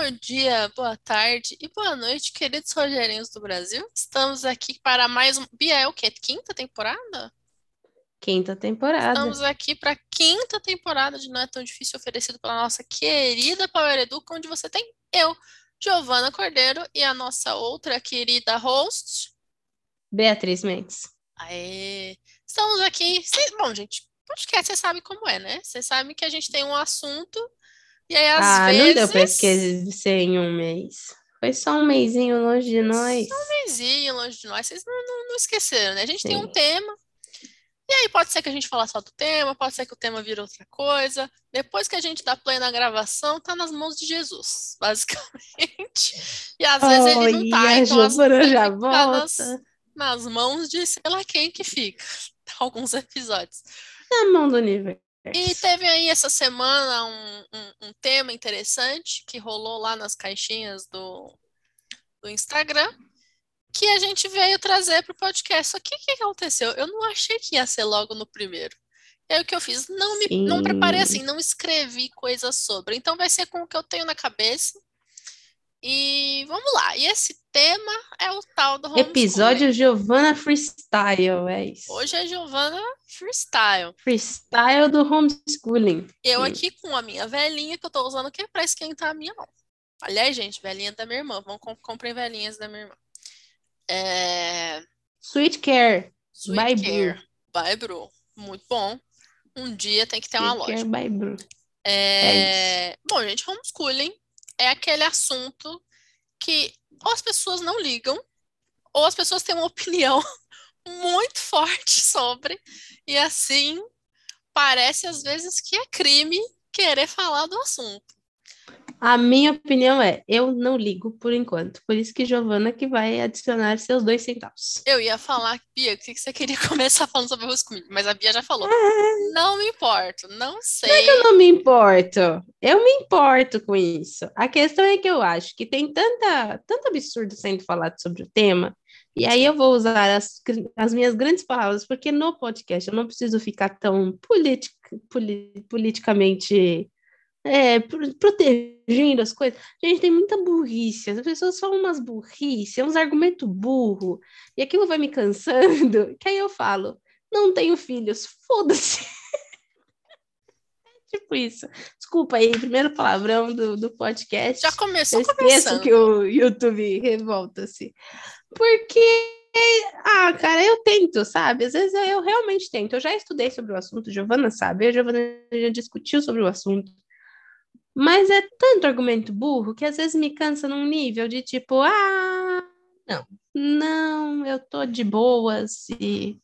Bom dia, boa tarde e boa noite, queridos rogerinhos do Brasil. Estamos aqui para mais um. Bia, é o quê? Quinta temporada? Quinta temporada. Estamos aqui para a quinta temporada de Não é Tão Difícil, oferecido pela nossa querida Power Educa, onde você tem eu, Giovana Cordeiro, e a nossa outra querida host, Beatriz Mendes. Aê! Estamos aqui. Bom, gente, podcast você sabe como é, né? Você sabe que a gente tem um assunto, e aí às Ah, não deu pra vezes. esquecer em um mês. Foi só um mêsinho longe de nós. Vizinho, longe de nós, vocês não, não, não esqueceram, né? A gente tem um Sim. tema, e aí pode ser que a gente fale só do tema, pode ser que o tema vire outra coisa. Depois que a gente dá play na gravação, tá nas mãos de Jesus, basicamente. E às vezes ele não tá, então às vezes já ele fica nas, volta. nas mãos de sei lá quem que fica, alguns episódios. Na mão do universo. E teve aí essa semana um, um, um tema interessante que rolou lá nas caixinhas do, do Instagram, que a gente veio trazer para o podcast. Só que o que aconteceu? Eu não achei que ia ser logo no primeiro. E aí o que eu fiz? Não me não preparei Sim. assim, não escrevi coisas sobre. Então vai ser com o que eu tenho na cabeça. E vamos lá. E esse tema é o tal do homeschooling. Episódio Giovana Freestyle, é isso. Hoje é Giovana Freestyle. Freestyle do homeschooling. Eu aqui com a minha velhinha que eu tô usando aqui para esquentar a minha mão. Aliás, gente, velhinha da minha irmã. Vão com comprem velhinhas da minha irmã. É... Sweet Care Sweet by. Care by Brew. Muito bom. Um dia tem que ter uma Sweet loja. Care by Brew. É... Bom, gente, homeschooling é aquele assunto que ou as pessoas não ligam, ou as pessoas têm uma opinião muito forte sobre, e assim parece às vezes que é crime querer falar do assunto. A minha opinião é, eu não ligo por enquanto. Por isso que Giovana que vai adicionar seus dois centavos. Eu ia falar, Bia, o que que você queria começar falando sobre homeschooling? Mas a Bia já falou. Não me importo, não sei. Eu não me importo. Eu me importo com isso. A questão é que eu acho que tem tanta, tanto absurdo sendo falado sobre o tema, e aí eu vou usar as, as minhas grandes palavras, porque no podcast eu não preciso ficar tão politic, poli- politicamente é, pro- protegendo as coisas. Gente, tem muita burrice. As pessoas falam umas burrice, uns argumentos burro, e aquilo vai me cansando, que aí eu falo, não tenho filhos, foda-se. Tipo isso. Desculpa aí, primeiro palavrão do, do podcast. Já começou Eu esqueço que o YouTube revolta-se. Porque, ah, cara, eu tento, sabe? Às vezes eu realmente tento. Eu já estudei sobre o assunto, Giovana sabe, a Giovana já discutiu sobre o assunto. Mas é tanto argumento burro que às vezes me cansa num nível de tipo, ah, não, não, eu tô de boas e.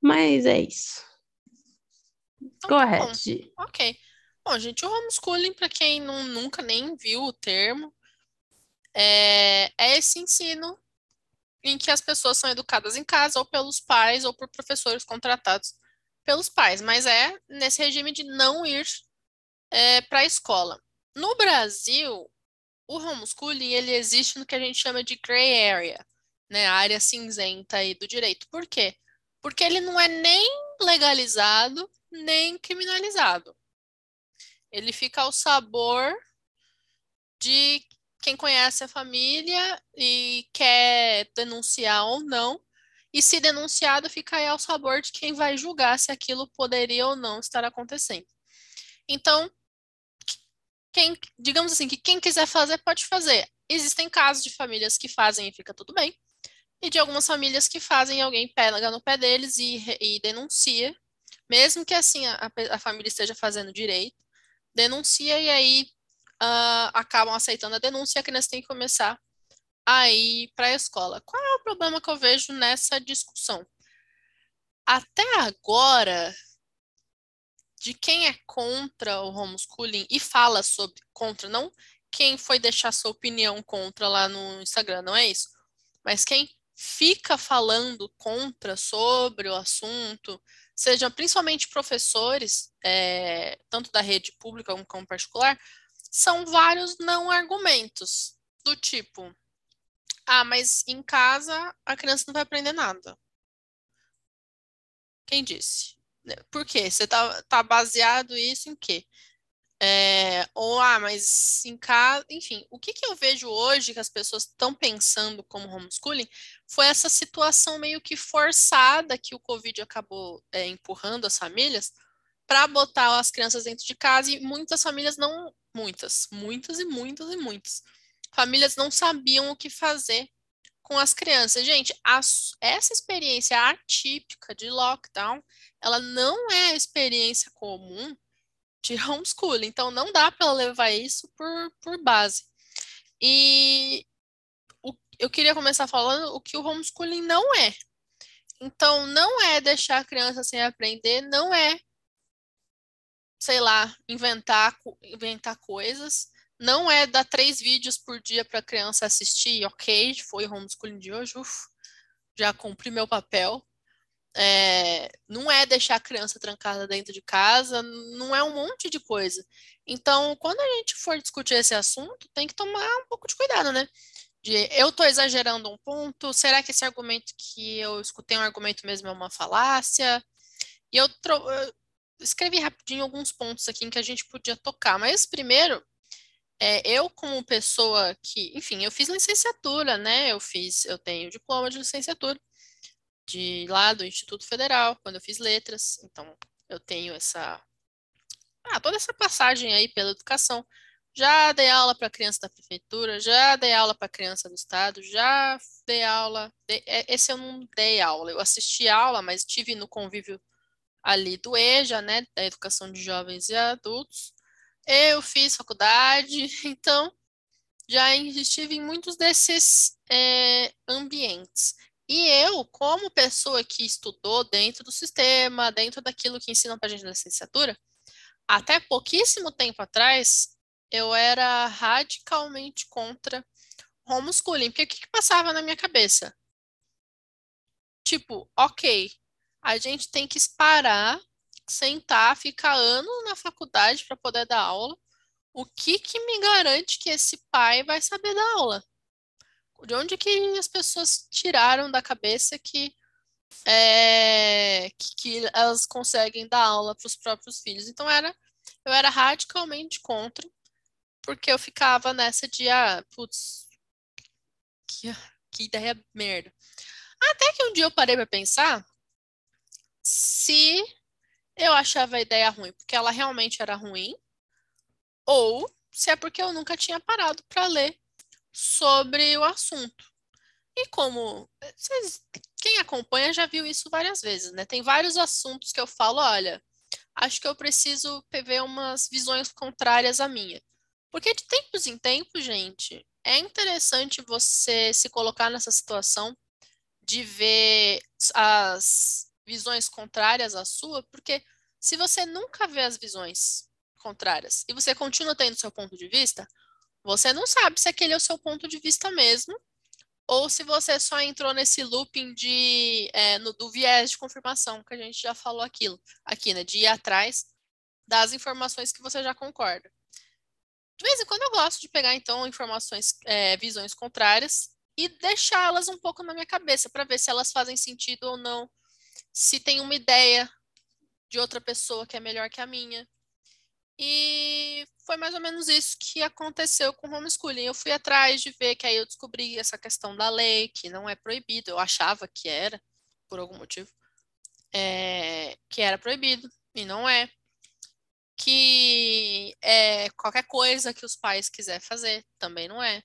Mas é isso. Então, tá. Gi. Ok. Bom, gente, o homeschooling, para quem não, nunca nem viu o termo, é, é esse ensino em que as pessoas são educadas em casa, ou pelos pais, ou por professores contratados pelos pais, mas é nesse regime de não ir para a escola. No Brasil, o homeschooling ele existe no que a gente chama de gray area, né, a área cinzenta aí do direito. Por quê? Porque ele não é nem legalizado, nem criminalizado. Ele fica ao sabor de quem conhece a família e quer denunciar ou não. E se denunciado, fica aí ao sabor de quem vai julgar se aquilo poderia ou não estar acontecendo. Então, quem, digamos assim, que quem quiser fazer, pode fazer. Existem casos de famílias que fazem e fica tudo bem, e de algumas famílias que fazem e alguém pega no pé deles e, e denuncia, mesmo que assim a, a família esteja fazendo direito, denuncia e aí ah, acabam aceitando a denúncia e a criança tem que começar a ir para a escola. Qual é o problema que eu vejo nessa discussão? Até agora, de quem é contra o homeschooling e fala sobre contra, não quem foi deixar sua opinião contra lá no Instagram, não é isso? Mas quem fica falando contra sobre o assunto, sejam principalmente professores, é, tanto da rede pública como, como particular, são vários não argumentos, do tipo, ah, mas em casa a criança não vai aprender nada. Quem disse? Por quê? Você tá, tá baseado isso em quê? É, ou, ah, mas em casa, enfim, o que, que eu vejo hoje que as pessoas estão pensando como homeschooling foi essa situação meio que forçada que o Covid acabou é, empurrando as famílias para botar as crianças dentro de casa e muitas famílias não, muitas, muitas e muitas e muitas famílias não sabiam o que fazer com as crianças. Gente, a, essa experiência atípica de lockdown, ela não é a experiência comum de homeschooling. Então, não dá para levar isso por, por base. E o, eu queria começar falando o que o homeschooling não é. Então, não é deixar a criança sem aprender, não é, sei lá, inventar, inventar coisas, não é dar três vídeos por dia para a criança assistir, ok, foi homeschooling de hoje, uf, já cumpri meu papel. É, não é deixar a criança trancada dentro de casa, não é um monte de coisa. Então, quando a gente for discutir esse assunto, tem que tomar um pouco de cuidado, né? De eu estou exagerando um ponto, será que esse argumento que eu escutei um argumento mesmo é uma falácia? E eu, eu escrevi rapidinho alguns pontos aqui em que a gente podia tocar, mas primeiro, é, eu como pessoa que, enfim, eu fiz licenciatura, né? Eu fiz, eu tenho diploma de licenciatura de lá do Instituto Federal, quando eu fiz letras. Então, eu tenho essa. Ah, toda essa passagem aí pela educação. Já dei aula para criança da prefeitura, já dei aula para criança do estado, já dei aula. É, esse eu não dei aula, eu assisti aula, mas tive no convívio ali do EJA, né, da Educação de Jovens e Adultos. Eu fiz faculdade, então já estive em muitos desses é, ambientes. E eu, como pessoa que estudou dentro do sistema, dentro daquilo que ensinam para a gente na licenciatura, até pouquíssimo tempo atrás, eu era radicalmente contra homeschooling. Porque o que, que passava na minha cabeça? Tipo, ok, a gente tem que parar, sentar, ficar anos na faculdade para poder dar aula. O que que me garante que esse pai vai saber dar aula? de onde que as pessoas tiraram da cabeça que, é, que, que, elas conseguem dar aula para os próprios filhos. Então era, eu era radicalmente contra, porque eu ficava nessa de, ah, putz, que, que ideia merda. Até que um dia eu parei para pensar se eu achava a ideia ruim porque ela realmente era ruim, ou se é porque eu nunca tinha parado para ler sobre o assunto. E como vocês, quem acompanha já viu isso várias vezes, né? Tem vários assuntos que eu falo, olha, acho que eu preciso ver umas visões contrárias à minha. Porque de tempos em tempos, gente, é interessante você se colocar nessa situação de ver as visões contrárias à sua, porque se você nunca vê as visões contrárias e você continua tendo seu ponto de vista, você não sabe se aquele é o seu ponto de vista mesmo, ou se você só entrou nesse looping de, é, no, do viés de confirmação, que a gente já falou aquilo, aqui, né? De ir atrás das informações que você já concorda. De vez em quando eu gosto de pegar, então, informações, é, visões contrárias e deixá-las um pouco na minha cabeça para ver se elas fazem sentido ou não, se tem uma ideia de outra pessoa que é melhor que a minha. E foi mais ou menos isso que aconteceu com o homeschooling. Eu fui atrás de ver que aí eu descobri essa questão da lei, que não é proibido. Eu achava que era, por algum motivo, é, que era proibido, e não é. Que é, qualquer coisa que os pais quiserem fazer, também não é.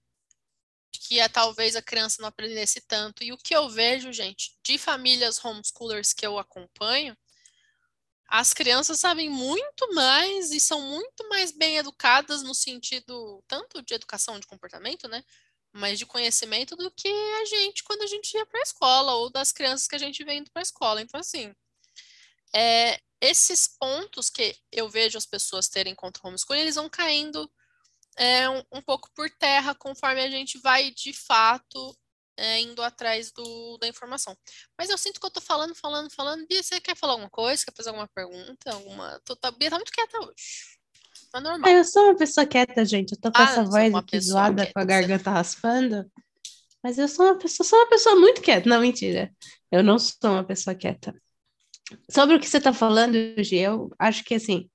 Que é, talvez a criança não aprendesse tanto. E o que eu vejo, gente, de famílias homeschoolers que eu acompanho, as crianças sabem muito mais e são muito mais bem educadas no sentido tanto de educação de comportamento, né? Mas de conhecimento do que a gente quando a gente ia para a escola ou das crianças que a gente vem indo para a escola. Então, assim, é, esses pontos que eu vejo as pessoas terem contra o homeschooling, eles vão caindo é, um, um pouco por terra conforme a gente vai de fato é, indo atrás do, da informação. Mas eu sinto que eu tô falando, falando, falando. Bia, você quer falar alguma coisa? Quer fazer alguma pergunta? Alguma... Tô, tá, Bia tá muito quieta hoje. Tá normal. Eu sou uma pessoa quieta, gente. Eu tô com ah, essa voz aqui zoada, quieta, com a garganta raspando. Mas eu sou uma pessoa, sou uma pessoa muito quieta. Não, mentira. Eu não sou uma pessoa quieta. Sobre o que você tá falando, Gi, eu acho que assim,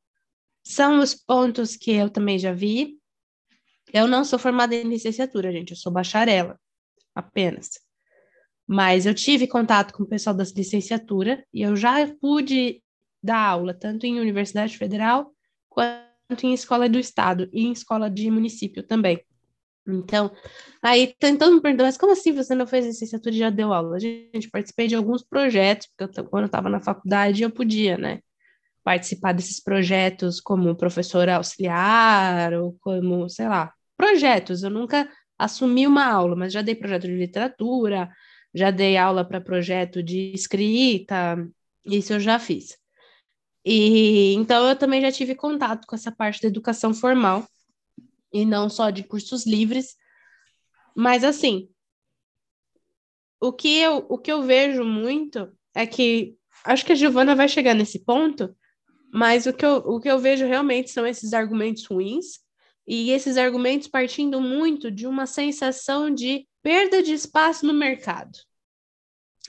são os pontos que eu também já vi. Eu não sou formada em licenciatura, gente, eu sou bacharela, apenas. Mas eu tive contato com o pessoal da licenciatura e eu já pude dar aula tanto em universidade federal quanto em escola do estado e em escola de município também. Então, aí tentando me perguntar, mas como assim você não fez licenciatura e já deu aula? Gente, participei de alguns projetos, porque eu, quando eu estava na faculdade eu podia, né? Participar desses projetos como professora auxiliar ou como, sei lá, projetos. Eu nunca assumi uma aula, mas já dei projeto de literatura, já dei aula para projeto de escrita, isso eu já fiz. E então eu também já tive contato com essa parte da educação formal e não só de cursos livres. Mas assim, o que eu, o que eu vejo muito é que acho que a Giovana vai chegar nesse ponto, mas o que eu, o que eu vejo realmente são esses argumentos ruins, e esses argumentos partindo muito de uma sensação de perda de espaço no mercado.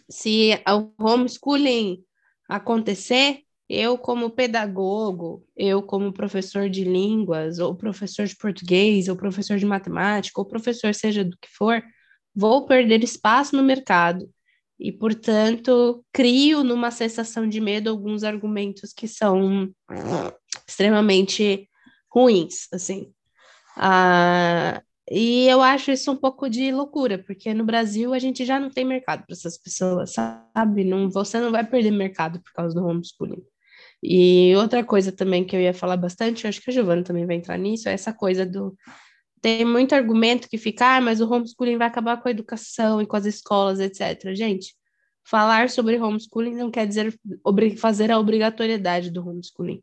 Se o homeschooling acontecer, eu, como pedagogo, eu, como professor de línguas, ou professor de português, ou professor de matemática, ou professor seja do que for, vou perder espaço no mercado e, portanto, crio numa sensação de medo alguns argumentos que são extremamente ruins, assim. Ah, e eu acho isso um pouco de loucura, porque no Brasil a gente já não tem mercado para essas pessoas, sabe? Não, você não vai perder mercado por causa do homeschooling. E outra coisa também que eu ia falar bastante, acho que a Giovana também vai entrar nisso, é essa coisa do. Tem muito argumento que fica, ah, mas o homeschooling vai acabar com a educação e com as escolas, etc. Gente, falar sobre homeschooling não quer dizer fazer a obrigatoriedade do homeschooling.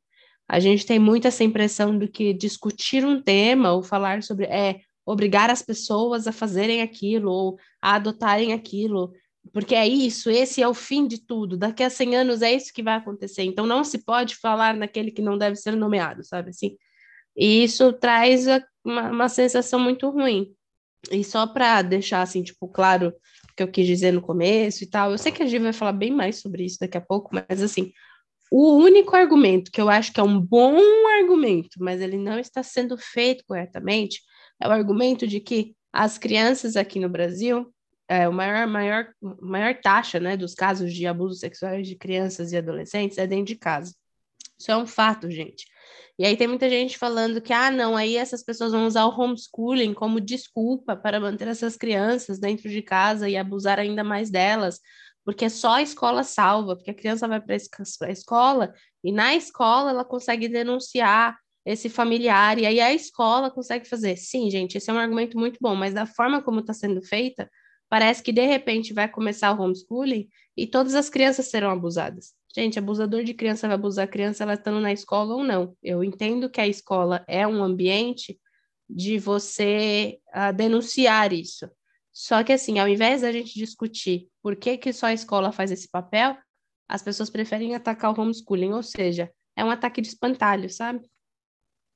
A gente tem muito essa impressão do que discutir um tema ou falar sobre é obrigar as pessoas a fazerem aquilo ou a adotarem aquilo porque é isso, esse é o fim de tudo. Daqui a 100 anos é isso que vai acontecer. Então não se pode falar naquele que não deve ser nomeado, sabe assim? E isso traz uma, uma sensação muito ruim. E só para deixar assim, tipo, claro o que eu quis dizer no começo e tal. Eu sei que a Gi vai falar bem mais sobre isso daqui a pouco, mas assim, o único argumento que eu acho que é um bom argumento, mas ele não está sendo feito corretamente, é o argumento de que as crianças aqui no Brasil é, o maior, maior, maior taxa né, dos casos de abusos sexuais de crianças e adolescentes é dentro de casa. Isso é um fato, gente. E aí tem muita gente falando que, ah, não, aí essas pessoas vão usar o homeschooling como desculpa para manter essas crianças dentro de casa e abusar ainda mais delas, porque só a escola salva, porque a criança vai para a escola e na escola ela consegue denunciar esse familiar, e aí a escola consegue fazer. Sim, gente, esse é um argumento muito bom, mas da forma como está sendo feita, Parece que de repente vai começar o homeschooling e todas as crianças serão abusadas. Gente, abusador de criança vai abusar a criança, ela estando na escola ou não. Eu entendo que a escola é um ambiente de você uh, denunciar isso. Só que, assim, ao invés da gente discutir por que, que só a escola faz esse papel, as pessoas preferem atacar o homeschooling, ou seja, é um ataque de espantalho, sabe?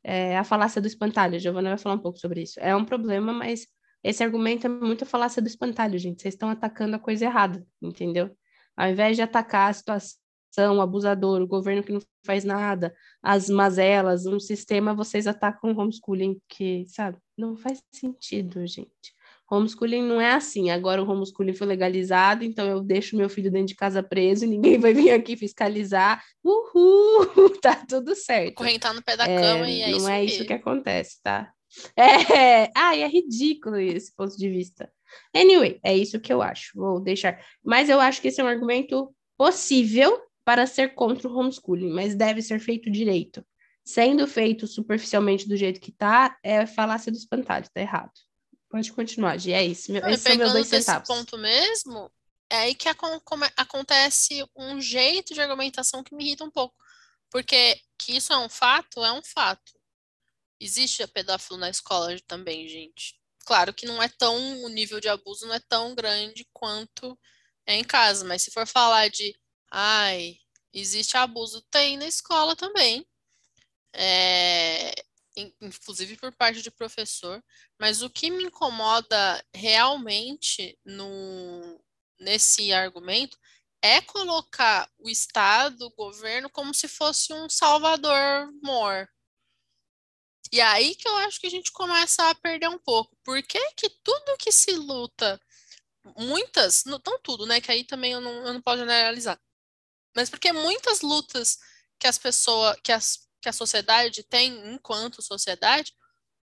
É a falácia do espantalho, a Giovana vai falar um pouco sobre isso. É um problema, mas esse argumento é muito a falácia do espantalho, gente. Vocês estão atacando a coisa errada, entendeu? Ao invés de atacar a situação, o abusador, o governo que não faz nada, as mazelas, um sistema, vocês atacam o homeschooling, que, sabe, não faz sentido, gente. Homeschooling não é assim. Agora o homeschooling foi legalizado, então eu deixo meu filho dentro de casa preso e ninguém vai vir aqui fiscalizar. Uhul! Tá tudo certo. Correntar no pé da cama é, e é não isso. Não é isso que acontece, tá? É, ah, é ridículo esse ponto de vista. Anyway, é isso que eu acho. Vou deixar. Mas eu acho que esse é um argumento possível para ser contra o homeschooling, mas deve ser feito direito. Sendo feito superficialmente do jeito que tá, é falácia do espantalho, tá errado. Pode continuar, Gi, é isso. Meu, esses são meus dois desse ponto mesmo, é aí que acontece um jeito de argumentação que me irrita um pouco. Porque que isso é um fato, é um fato. Existe a pedófilo na escola também, gente. Claro que não é tão, o nível de abuso não é tão grande quanto é em casa, mas se for falar de, ai, existe abuso, tem na escola também. É, inclusive por parte de professor, mas o que me incomoda realmente no, nesse argumento é colocar o Estado, o governo, como se fosse um salvador mor, E aí que eu acho que a gente começa a perder um pouco. Por que que tudo que se luta, muitas, não tudo, né? Que aí também eu não, eu não posso generalizar. Mas porque muitas lutas que as pessoas, que, as, que a sociedade tem enquanto sociedade,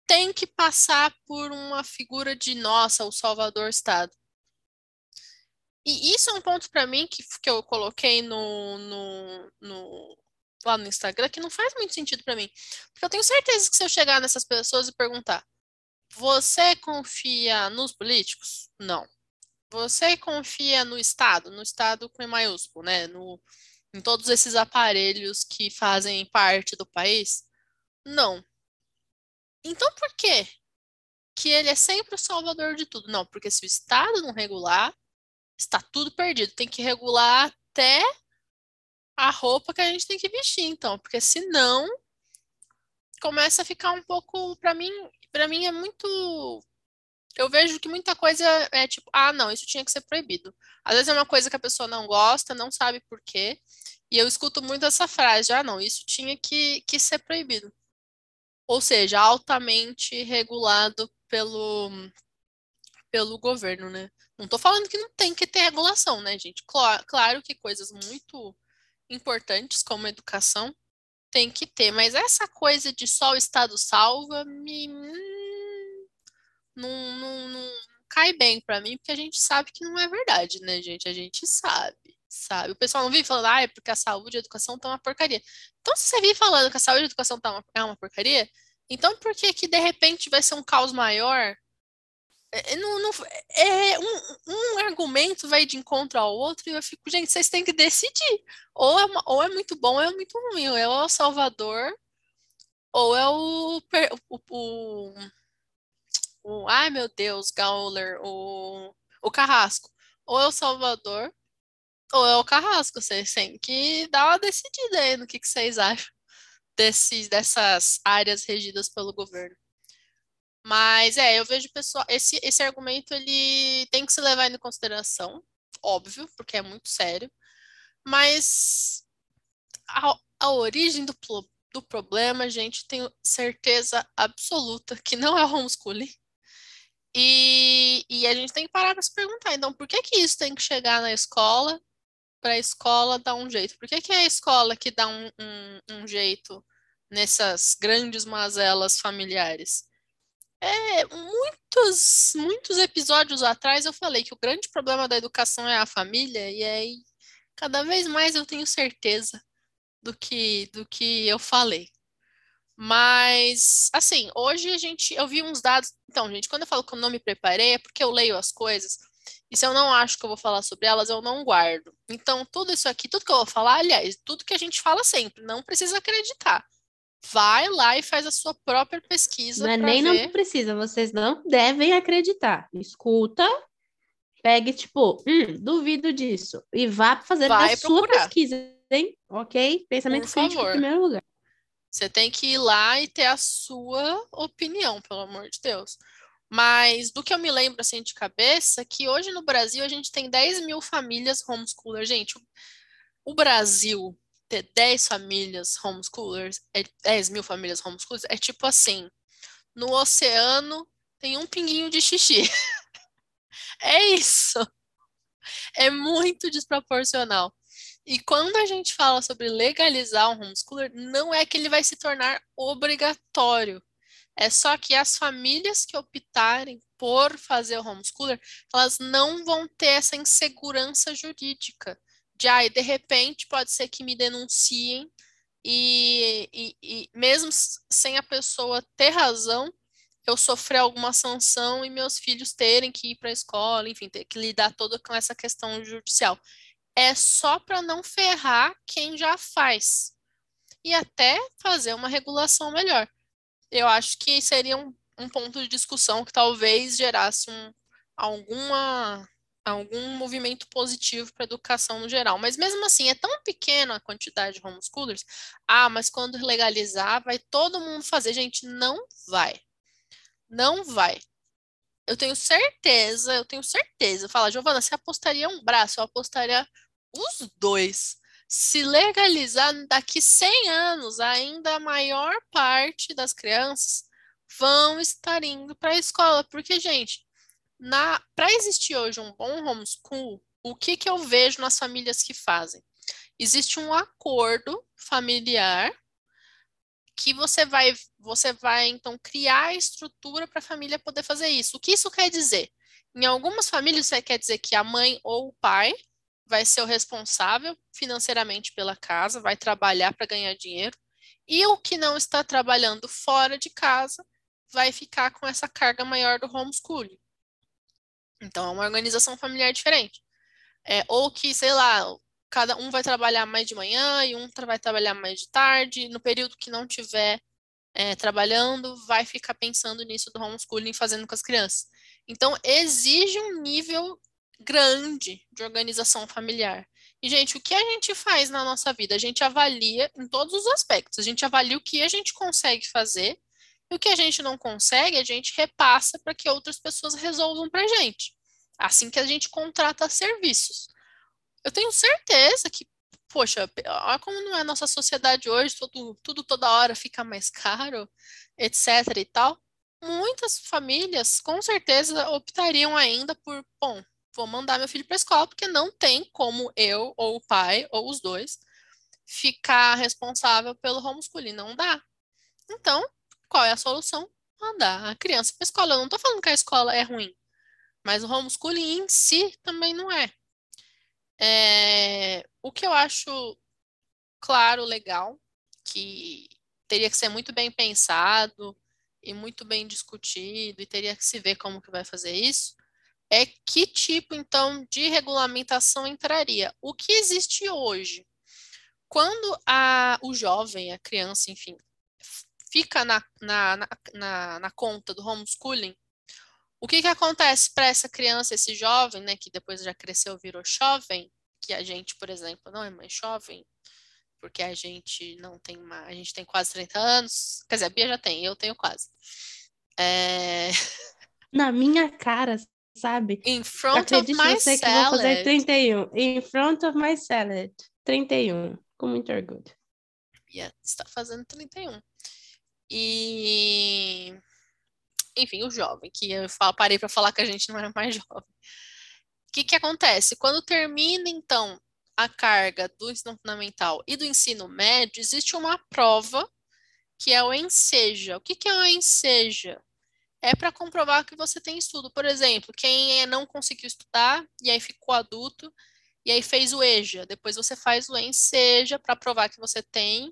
tem que passar por uma figura de nossa, o Salvador Estado. E isso é um ponto para mim que, que eu coloquei no, no, no, lá no Instagram que não faz muito sentido para mim. Porque eu tenho certeza que se eu chegar nessas pessoas e perguntar: você confia nos políticos? Não. Você confia no Estado? No Estado com maiúsculo, né? No, em todos esses aparelhos que fazem parte do país? Não. Então por quê? Que ele é sempre o salvador de tudo. Não, porque se o Estado não regular, está tudo perdido. Tem que regular até a roupa que a gente tem que vestir, então, porque senão começa a ficar um pouco, para mim, para mim é muito eu vejo que muita coisa é tipo, ah, não, isso tinha que ser proibido. Às vezes é uma coisa que a pessoa não gosta, não sabe por quê, e eu escuto muito essa frase, ah, não, isso tinha que, que ser proibido. Ou seja, altamente regulado pelo, pelo governo, né? Não tô falando que não tem que ter regulação, né, gente? Claro, claro que coisas muito importantes como educação tem que ter, mas essa coisa de só o Estado salva me hum, não, não, não cai bem para mim, porque a gente sabe que não é verdade, né, gente? A gente sabe, sabe? O pessoal não vive falando, ah, é porque a saúde e a educação estão uma porcaria. Então, se você vive falando que a saúde e a educação tá uma, é uma porcaria, então por que que de repente vai ser um caos maior é, é, não, não, é, um, um, argumento vai de encontro ao outro e eu fico, gente, vocês têm que decidir. Ou é, uma, ou é muito bom ou é muito ruim. Ou é o Salvador, ou é o, o, o, o ai meu Deus, Gauler, o, o Carrasco. Ou é o Salvador, ou é o Carrasco. Vocês têm que dar uma decidida aí no que, que vocês acham desses, dessas áreas regidas pelo governo. Mas é, eu vejo pessoal, esse, esse argumento ele tem que se levar em consideração, óbvio, porque é muito sério, mas a, a origem do, do problema, gente, tenho certeza absoluta que não é o homeschooling. E, e a gente tem que parar para se perguntar, então, por que que isso tem que chegar na escola para a escola dar um jeito? Por que, que é a escola que dá um, um, um jeito nessas grandes mazelas familiares? É, muitos, muitos episódios atrás eu falei que o grande problema da educação é a família, e aí cada vez mais eu tenho certeza do que, do que eu falei. Mas, assim, hoje a gente, eu vi uns dados. Então, gente, quando eu falo que eu não me preparei, é porque eu leio as coisas, e se eu não acho que eu vou falar sobre elas, eu não guardo. Então, tudo isso aqui, tudo que eu vou falar, aliás, tudo que a gente fala sempre, não precisa acreditar vai lá e faz a sua própria pesquisa. Não é nem ver. não precisa, vocês não devem acreditar. Escuta, pegue, tipo, hum, duvido disso. E vá fazer vai a sua pesquisa, hein? Ok? Pensamento Por crítico favor. em primeiro lugar. Você tem que ir lá e ter a sua opinião, pelo amor de Deus. Mas do que eu me lembro assim de cabeça, que hoje no Brasil a gente tem 10 mil famílias homeschooler. Gente, o Brasil ter 10 famílias homeschoolers, é 10 mil famílias homeschoolers, é tipo assim, no oceano tem um pinguinho de xixi. é isso. É muito desproporcional. E quando a gente fala sobre legalizar um homeschooler, não é que ele vai se tornar obrigatório. É só que as famílias que optarem por fazer o homeschooler, elas não vão ter essa insegurança jurídica de aí, de repente, pode ser que me denunciem e, e, e, mesmo sem a pessoa ter razão, eu sofrer alguma sanção e meus filhos terem que ir para a escola, enfim, ter que lidar toda com essa questão judicial. É só para não ferrar quem já faz e até fazer uma regulação melhor. Eu acho que seria um, um ponto de discussão que talvez gerasse um, alguma algum movimento positivo para a educação no geral. Mas mesmo assim, é tão pequena a quantidade de homeschoolers. Ah, mas quando legalizar, vai todo mundo fazer. Gente, não vai. Não vai. Eu tenho certeza, eu tenho certeza. Fala, Giovana, você apostaria um braço, eu apostaria os dois. se legalizar daqui 100 anos, ainda a maior parte das crianças vão estar indo para a escola, porque gente, na para existir hoje um bom homeschool, o que que eu vejo nas famílias que fazem? Existe um acordo familiar que você vai você vai então criar a estrutura para a família poder fazer isso. O que isso quer dizer? Em algumas famílias isso quer dizer que a mãe ou o pai vai ser o responsável financeiramente pela casa, vai trabalhar para ganhar dinheiro, e o que não está trabalhando fora de casa vai ficar com essa carga maior do homeschooling. Então, é uma organização familiar diferente. É, ou que, sei lá, cada um vai trabalhar mais de manhã e um vai trabalhar mais de tarde. No período que não tiver é, trabalhando, vai ficar pensando nisso do homeschooling, fazendo com as crianças. Então, exige um nível grande de organização familiar. E, gente, o que a gente faz na nossa vida? A gente avalia em todos os aspectos. A gente avalia o que a gente consegue fazer e o que a gente não consegue, a gente repassa para que outras pessoas resolvam para a gente. Assim que a gente contrata serviços. Eu tenho certeza que, poxa, olha como não é a nossa sociedade hoje, tudo, tudo toda hora fica mais caro, etc e tal. Muitas famílias, com certeza, optariam ainda por, bom, vou mandar meu filho para a escola, porque não tem como eu, ou o pai, ou os dois, ficar responsável pelo homeschooling. Não dá. Então, qual é a solução? Mandar a criança para a escola. Eu não estou falando que a escola é ruim, mas o homeschooling em si também não é. é. O que eu acho claro, legal, que teria que ser muito bem pensado e muito bem discutido, e teria que se ver como que vai fazer isso, é que tipo, então, de regulamentação entraria? O que existe hoje? Quando a, o jovem, a criança, enfim, fica na, na, na, na conta do homeschooling, o que, que acontece para essa criança, esse jovem, né, que depois já cresceu, virou jovem, que a gente, por exemplo, não é mais jovem, porque a gente não tem mais, a gente tem quase 30 anos, quer dizer, a Bia já tem, eu tenho quase. É... Na minha cara, sabe? In front Acredite of my você que vou fazer 31. In front of my salad. 31. Com muito orgulho. Yeah, está fazendo 31. E enfim, o jovem, que eu parei para falar que a gente não era mais jovem. O que, que acontece? Quando termina, então, a carga do ensino fundamental e do ensino médio, existe uma prova que é o ENSEJA. O que, que é o ENSEJA? É para comprovar que você tem estudo. Por exemplo, quem não conseguiu estudar e aí ficou adulto e aí fez o EJA. Depois você faz o ENSEJA para provar que você tem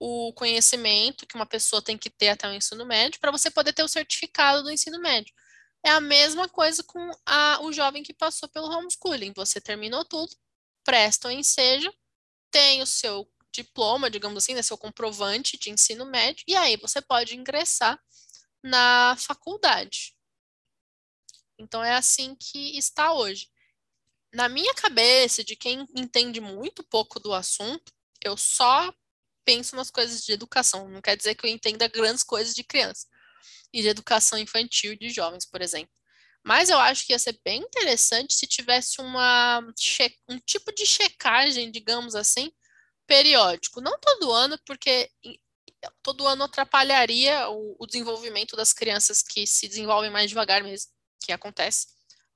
o conhecimento que uma pessoa tem que ter até o ensino médio para você poder ter o certificado do ensino médio. É a mesma coisa com a, o jovem que passou pelo homeschooling. Você terminou tudo, presta o ensejo, tem o seu diploma, digamos assim, né, seu comprovante de ensino médio, e aí você pode ingressar na faculdade. Então é assim que está hoje. Na minha cabeça, de quem entende muito pouco do assunto, eu só penso nas coisas de educação. Não quer dizer que eu entenda grandes coisas de criança e de educação infantil de jovens, por exemplo. Mas eu acho que ia ser bem interessante se tivesse uma um tipo de checagem, digamos assim, periódico. Não todo ano, porque todo ano atrapalharia o, o desenvolvimento das crianças que se desenvolvem mais devagar mesmo, que acontece.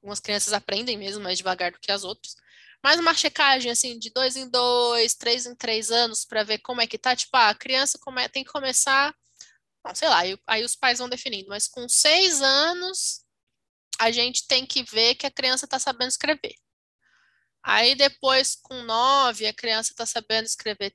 Algumas crianças aprendem mesmo mais devagar do que as outras mais uma checagem assim de dois em dois, três em três anos para ver como é que tá. Tipo, ah, a criança come, tem que começar, não, sei lá, aí, aí os pais vão definindo, mas com seis anos a gente tem que ver que a criança está sabendo escrever. Aí depois, com nove, a criança está sabendo escrever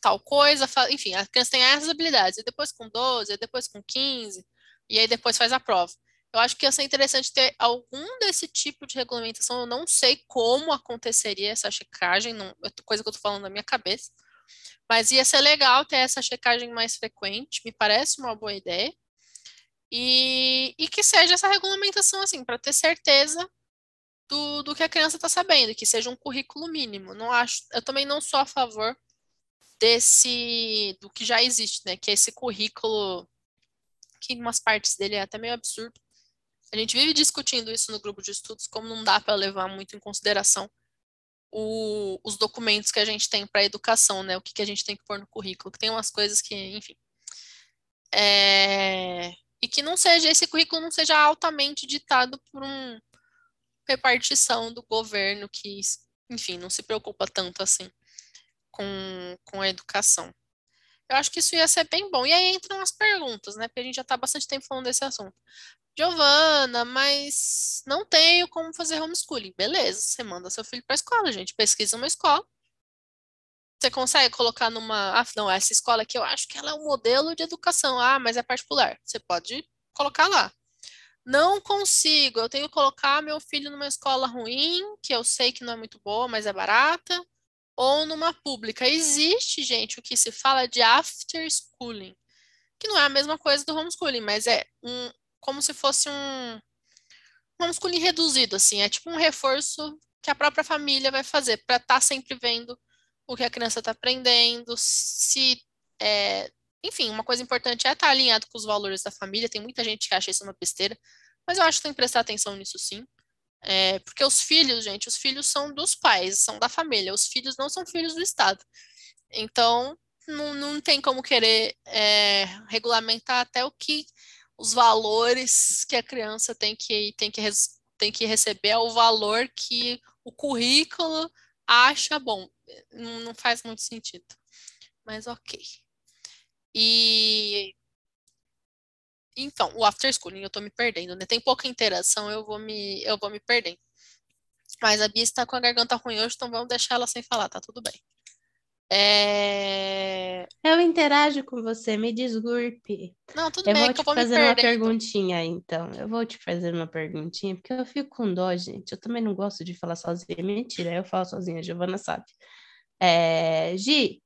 tal coisa, enfim, a criança tem essas habilidades. E depois com 12, e depois com 15, e aí depois faz a prova. Eu acho que ia ser interessante ter algum desse tipo de regulamentação. Eu não sei como aconteceria essa checagem, não, é coisa que eu estou falando na minha cabeça. Mas ia ser legal ter essa checagem mais frequente, me parece uma boa ideia. E, e que seja essa regulamentação, assim, para ter certeza do, do que a criança está sabendo, que seja um currículo mínimo. Não acho, eu também não sou a favor desse, do que já existe, né? Que é esse currículo, que em umas partes dele é até meio absurdo, a gente vive discutindo isso no grupo de estudos, como não dá para levar muito em consideração o, os documentos que a gente tem para educação, né? O que, que a gente tem que pôr no currículo, que tem umas coisas que, enfim. É, e que não seja, esse currículo não seja altamente ditado por uma repartição do governo que, enfim, não se preocupa tanto assim com, com a educação. Eu acho que isso ia ser bem bom. E aí entram as perguntas, né? Porque a gente já está bastante tempo falando desse assunto. Giovana, mas não tenho como fazer homeschooling. Beleza, você manda seu filho para a escola, gente. Pesquisa uma escola. Você consegue colocar numa. Ah, não, essa escola aqui eu acho que ela é um modelo de educação. Ah, mas é particular. Você pode colocar lá. Não consigo. Eu tenho que colocar meu filho numa escola ruim, que eu sei que não é muito boa, mas é barata, ou numa pública. Existe, gente, o que se fala de after schooling, que não é a mesma coisa do homeschooling, mas é um, como se fosse um, homeschooling reduzido, assim, é tipo um reforço que a própria família vai fazer para estar tá sempre vendo o que a criança está aprendendo, se é, enfim, uma coisa importante é estar tá alinhado com os valores da família. Tem muita gente que acha isso uma besteira, mas eu acho que tem que prestar atenção nisso sim. É, porque os filhos, gente, os filhos são dos pais, são da família. Os filhos não são filhos do Estado. Então, não, não tem como querer é, regulamentar até o que os valores que a criança tem que, tem que, tem que receber, é o valor que o currículo acha bom. Não, não faz muito sentido. Mas ok. E então, o after schooling eu tô me perdendo, né? Tem pouca interação, eu vou me eu vou me perdendo. Mas a Bia está com a garganta ruim hoje, então vamos deixar ela sem falar, tá tudo bem. É... Eu interajo com você, me desculpe. Não, tudo eu bem, vou te vou fazer uma perguntinha, então. Eu vou te fazer uma perguntinha, porque eu fico com dó, gente. Eu também não gosto de falar sozinha. Mentira, eu falo sozinha, a Giovana sabe. É... Gi,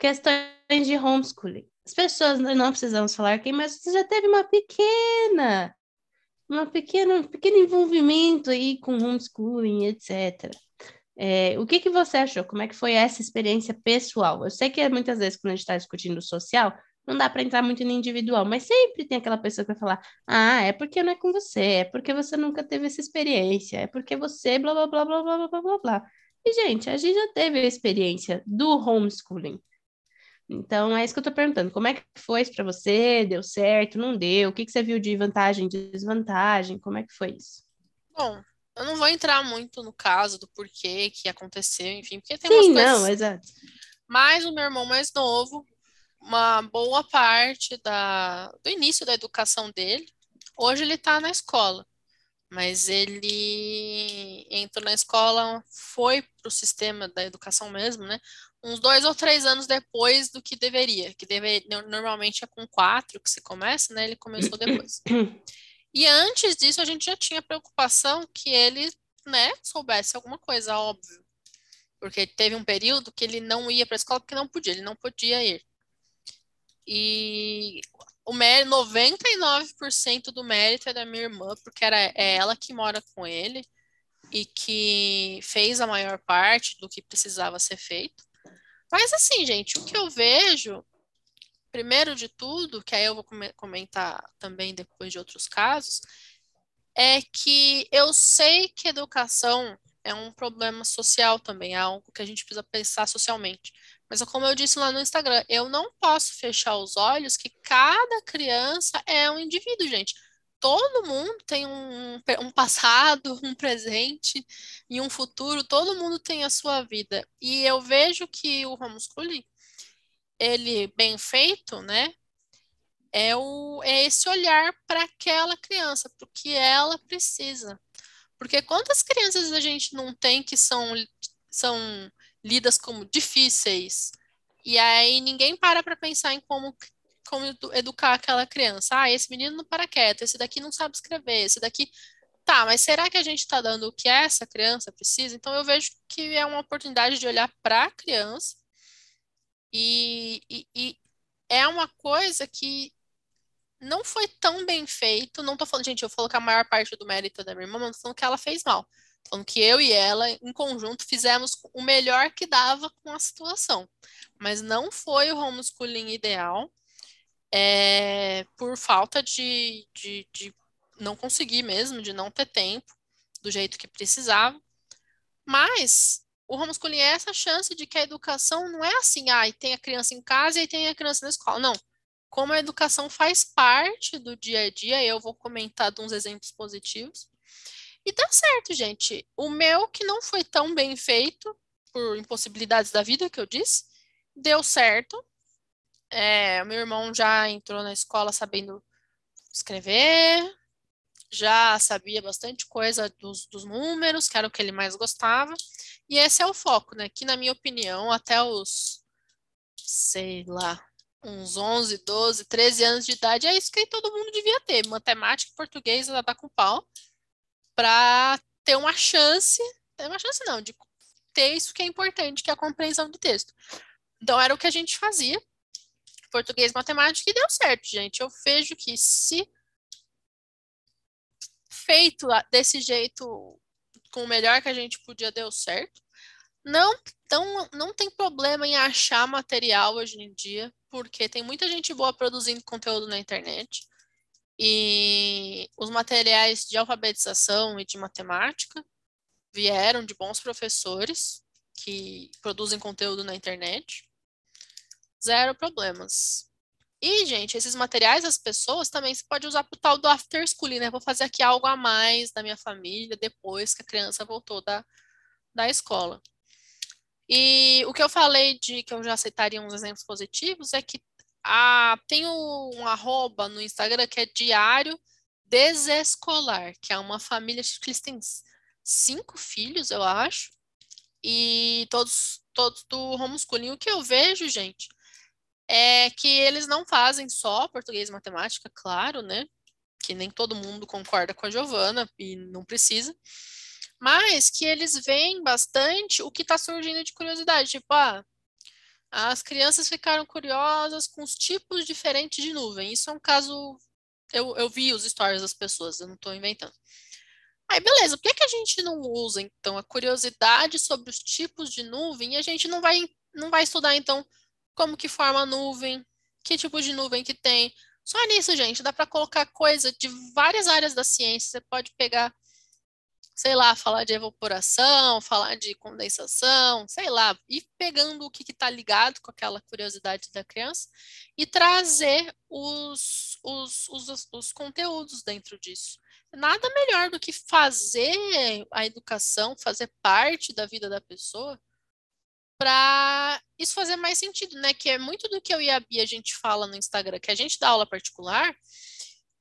questões de homeschooling. As pessoas não precisamos falar quem, mas você já teve uma pequena, uma pequena, um pequeno envolvimento aí com homeschooling, etc. É, o que, que você achou? Como é que foi essa experiência pessoal? Eu sei que muitas vezes, quando a gente está discutindo social, não dá para entrar muito no individual, mas sempre tem aquela pessoa que vai falar: ah, é porque não é com você, é porque você nunca teve essa experiência, é porque você blá blá blá blá blá blá blá blá. E, gente, a gente já teve a experiência do homeschooling. Então, é isso que eu estou perguntando. Como é que foi isso para você? Deu certo? Não deu? O que, que você viu de vantagem, de desvantagem? Como é que foi isso? Bom, eu não vou entrar muito no caso do porquê que aconteceu, enfim, porque tem Sim, umas coisas... não, exato. Mas o meu irmão mais novo, uma boa parte da, do início da educação dele, hoje ele está na escola. Mas ele entrou na escola, foi para o sistema da educação mesmo, né? Uns dois ou três anos depois do que deveria, que deve, normalmente é com quatro que se começa, né? Ele começou depois. E antes disso, a gente já tinha preocupação que ele, né, soubesse alguma coisa, óbvio. Porque teve um período que ele não ia para a escola porque não podia, ele não podia ir. E o mérito, 99% do mérito é da minha irmã, porque era, é ela que mora com ele e que fez a maior parte do que precisava ser feito. Mas assim, gente, o que eu vejo primeiro de tudo, que aí eu vou comentar também depois de outros casos, é que eu sei que educação é um problema social também, é algo que a gente precisa pensar socialmente. Mas como eu disse lá no Instagram, eu não posso fechar os olhos que cada criança é um indivíduo, gente. Todo mundo tem um, um passado, um presente e um futuro, todo mundo tem a sua vida. E eu vejo que o homeschooling ele bem feito, né? É, o, é esse olhar para aquela criança, para o que ela precisa. Porque quantas crianças a gente não tem que são, são lidas como difíceis, e aí ninguém para para pensar em como, como educar aquela criança. Ah, esse menino não para quieto, esse daqui não sabe escrever, esse daqui. Tá, mas será que a gente está dando o que essa criança precisa? Então eu vejo que é uma oportunidade de olhar para a criança e, e, e é uma coisa que não foi tão bem feito. Não tô falando, gente, eu falo que a maior parte do mérito é da minha irmã, mas tô falando que ela fez mal. Tô falando que eu e ela, em conjunto, fizemos o melhor que dava com a situação. Mas não foi o homeschooling ideal, é, por falta de, de, de não conseguir mesmo, de não ter tempo do jeito que precisava. Mas o homeschooling é essa chance de que a educação não é assim, ah, e tem a criança em casa e tem a criança na escola. Não. Como a educação faz parte do dia a dia, eu vou comentar de uns exemplos positivos. E dá certo, gente. O meu, que não foi tão bem feito, por impossibilidades da vida, que eu disse, deu certo. É, meu irmão já entrou na escola sabendo escrever, já sabia bastante coisa dos, dos números, que era o que ele mais gostava. E esse é o foco, né? Que, na minha opinião, até os, sei lá, uns 11, 12, 13 anos de idade, é isso que todo mundo devia ter. Matemática e português, ela tá com pau para ter uma chance, ter uma chance não, de ter isso que é importante, que é a compreensão do texto. Então era o que a gente fazia, português, matemática, e deu certo, gente. Eu vejo que se feito desse jeito, com o melhor que a gente podia, deu certo. Não, então, não tem problema em achar material hoje em dia, porque tem muita gente boa produzindo conteúdo na internet. E os materiais de alfabetização e de matemática vieram de bons professores que produzem conteúdo na internet. Zero problemas. E, gente, esses materiais, as pessoas também se pode usar para o tal do after school, né? Vou fazer aqui algo a mais da minha família depois que a criança voltou da, da escola. E o que eu falei de que eu já aceitaria uns exemplos positivos é que a, tem um arroba no Instagram que é Diário Desescolar, que é uma família que eles têm cinco filhos, eu acho, e todos, todos do homeschooling. O que eu vejo, gente, é que eles não fazem só português e matemática, claro, né? Que nem todo mundo concorda com a Giovana e não precisa. Mas que eles veem bastante o que está surgindo de curiosidade. Tipo, ah, as crianças ficaram curiosas com os tipos diferentes de nuvem. Isso é um caso. Eu, eu vi os stories das pessoas, eu não estou inventando. Aí, beleza, por que, que a gente não usa, então, a curiosidade sobre os tipos de nuvem e a gente não vai, não vai estudar, então, como que forma a nuvem, que tipo de nuvem que tem. Só nisso, gente, dá para colocar coisa de várias áreas da ciência. Você pode pegar sei lá, falar de evaporação, falar de condensação, sei lá, ir pegando o que está ligado com aquela curiosidade da criança e trazer os, os, os, os conteúdos dentro disso. Nada melhor do que fazer a educação, fazer parte da vida da pessoa, para isso fazer mais sentido, né? Que é muito do que eu e a Bia a gente fala no Instagram, que a gente dá aula particular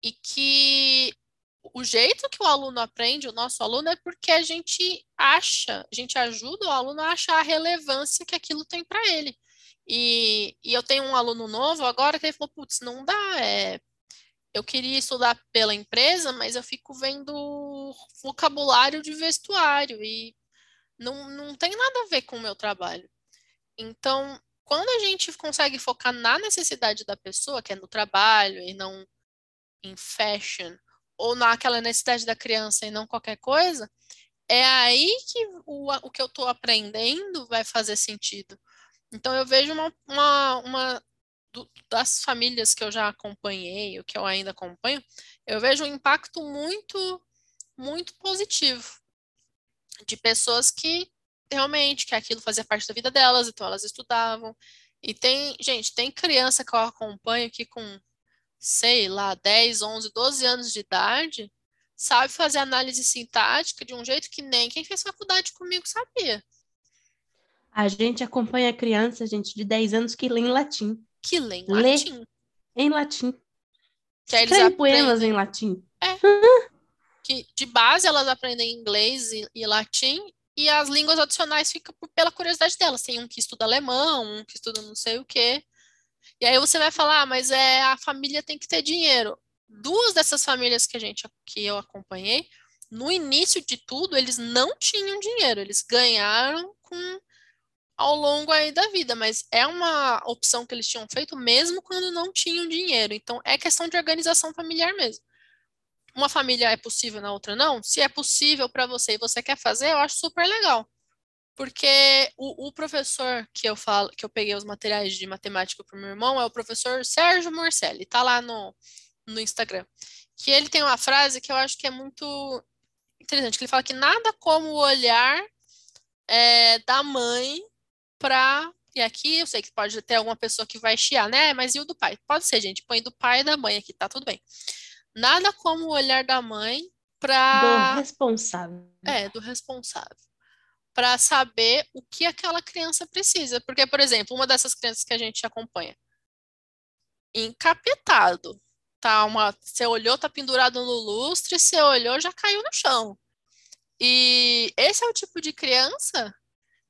e que o jeito que o aluno aprende, o nosso aluno, é porque a gente acha, a gente ajuda o aluno a achar a relevância que aquilo tem para ele. E, e, eu tenho um aluno novo agora que ele falou, putz, não dá, é, eu queria estudar pela empresa, mas eu fico vendo vocabulário de vestuário e não, não tem nada a ver com o meu trabalho. Então, quando a gente consegue focar na necessidade da pessoa, que é no trabalho e não em fashion, ou naquela necessidade da criança e não qualquer coisa, é aí que o, o que eu estou aprendendo vai fazer sentido. Então, eu vejo uma, uma, uma do, das famílias que eu já acompanhei, o que eu ainda acompanho, eu vejo um impacto muito, muito positivo de pessoas que realmente que aquilo fazia parte da vida delas, então elas estudavam. E tem, gente, tem criança que eu acompanho que com sei lá, 10, 11, 12 anos de idade, sabe fazer análise sintática de um jeito que nem quem fez faculdade comigo sabia. A gente acompanha criança, gente, de 10 anos que lê em latim. Que lê em lê latim. Em latim. Que eles aprendem... poemas em latim. É. que de base elas aprendem inglês e, e latim e as línguas adicionais ficam pela curiosidade delas. Tem um que estuda alemão, um que estuda não sei o quê. E aí você vai falar, ah, mas é a família tem que ter dinheiro. Duas dessas famílias que a gente que eu acompanhei, no início de tudo, eles não tinham dinheiro, eles ganharam com ao longo aí da vida, mas é uma opção que eles tinham feito mesmo quando não tinham dinheiro. Então é questão de organização familiar mesmo. Uma família é possível, na outra não? Se é possível para você e você quer fazer, eu acho super legal. Porque o, o, professor que eu falo, que eu peguei os materiais de matemática para o meu irmão é o professor Sérgio Morcelli, tá lá no, no Instagram. Que ele tem uma frase que eu acho que é muito interessante, que ele fala que nada como o olhar é, da mãe para. E aqui eu sei que pode ter alguma pessoa que vai chiar, né? Mas e o do pai? Pode ser, gente. Põe do pai e da mãe aqui, tá tudo bem. Nada como o olhar da mãe para. Do responsável. É, do responsável. Para saber o que aquela criança precisa. Porque, por exemplo, uma dessas crianças que a gente acompanha, encapetado. Tá uma, você olhou, tá pendurado no lustre, você olhou, já caiu no chão. E esse é o tipo de criança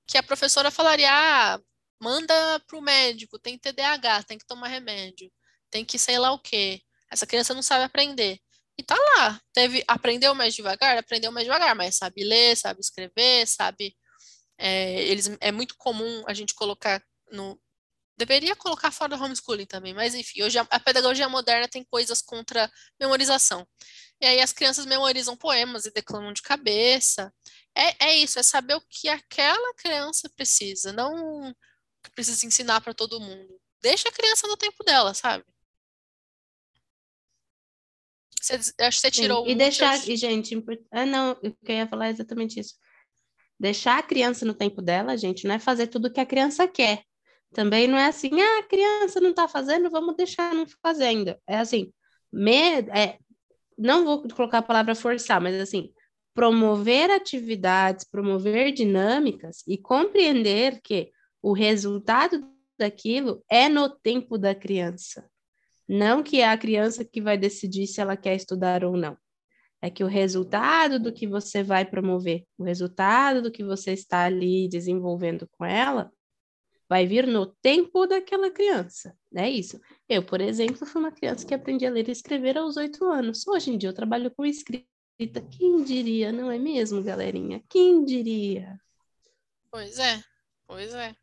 que a professora falaria: ah, manda pro médico, tem TDAH, tem que tomar remédio, tem que sei lá o quê. Essa criança não sabe aprender. E tá lá. Teve, aprendeu mais devagar, aprendeu mais devagar, mas sabe ler, sabe escrever, sabe. É, eles, é muito comum a gente colocar no. Deveria colocar fora do homeschooling também, mas enfim, hoje a, a pedagogia moderna tem coisas contra memorização. E aí as crianças memorizam poemas e declamam de cabeça. É, é isso, é saber o que aquela criança precisa, não precisa ensinar para todo mundo. Deixa a criança no tempo dela, sabe? Você, acho que você tirou Sim, E deixar, e gente, ah, não, eu queria falar exatamente isso. Deixar a criança no tempo dela, gente, não é fazer tudo o que a criança quer. Também não é assim, ah, a criança não está fazendo, vamos deixar não fazendo. É assim, me, é, não vou colocar a palavra forçar, mas assim, promover atividades, promover dinâmicas e compreender que o resultado daquilo é no tempo da criança. Não que é a criança que vai decidir se ela quer estudar ou não. É que o resultado do que você vai promover, o resultado do que você está ali desenvolvendo com ela, vai vir no tempo daquela criança. É isso. Eu, por exemplo, fui uma criança que aprendi a ler e escrever aos oito anos. Hoje em dia eu trabalho com escrita. Quem diria, não é mesmo, galerinha? Quem diria? Pois é, pois é.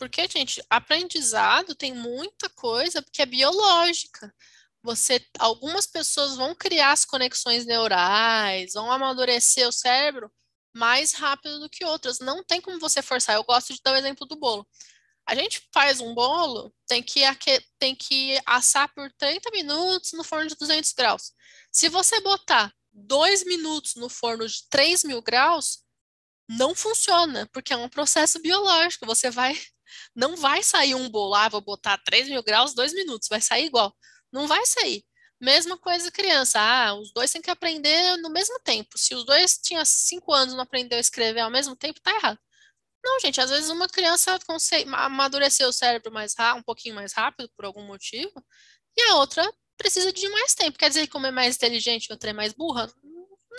Porque, gente, aprendizado tem muita coisa que é biológica. Você, algumas pessoas vão criar as conexões neurais, vão amadurecer o cérebro mais rápido do que outras. Não tem como você forçar. Eu gosto de dar o exemplo do bolo. A gente faz um bolo, tem que, tem que assar por 30 minutos no forno de 200 graus. Se você botar dois minutos no forno de 3 mil graus, não funciona, porque é um processo biológico. Você vai, não vai sair um bolo, ah, vou botar 3 mil graus, dois minutos, vai sair igual. Não vai sair. Mesma coisa criança, ah, os dois têm que aprender no mesmo tempo. Se os dois tinham 5 anos não aprendeu a escrever ao mesmo tempo, tá errado. Não, gente, às vezes uma criança consegue amadurecer o cérebro mais um pouquinho mais rápido por algum motivo, e a outra precisa de mais tempo. Quer dizer que uma é mais inteligente e outra é mais burra?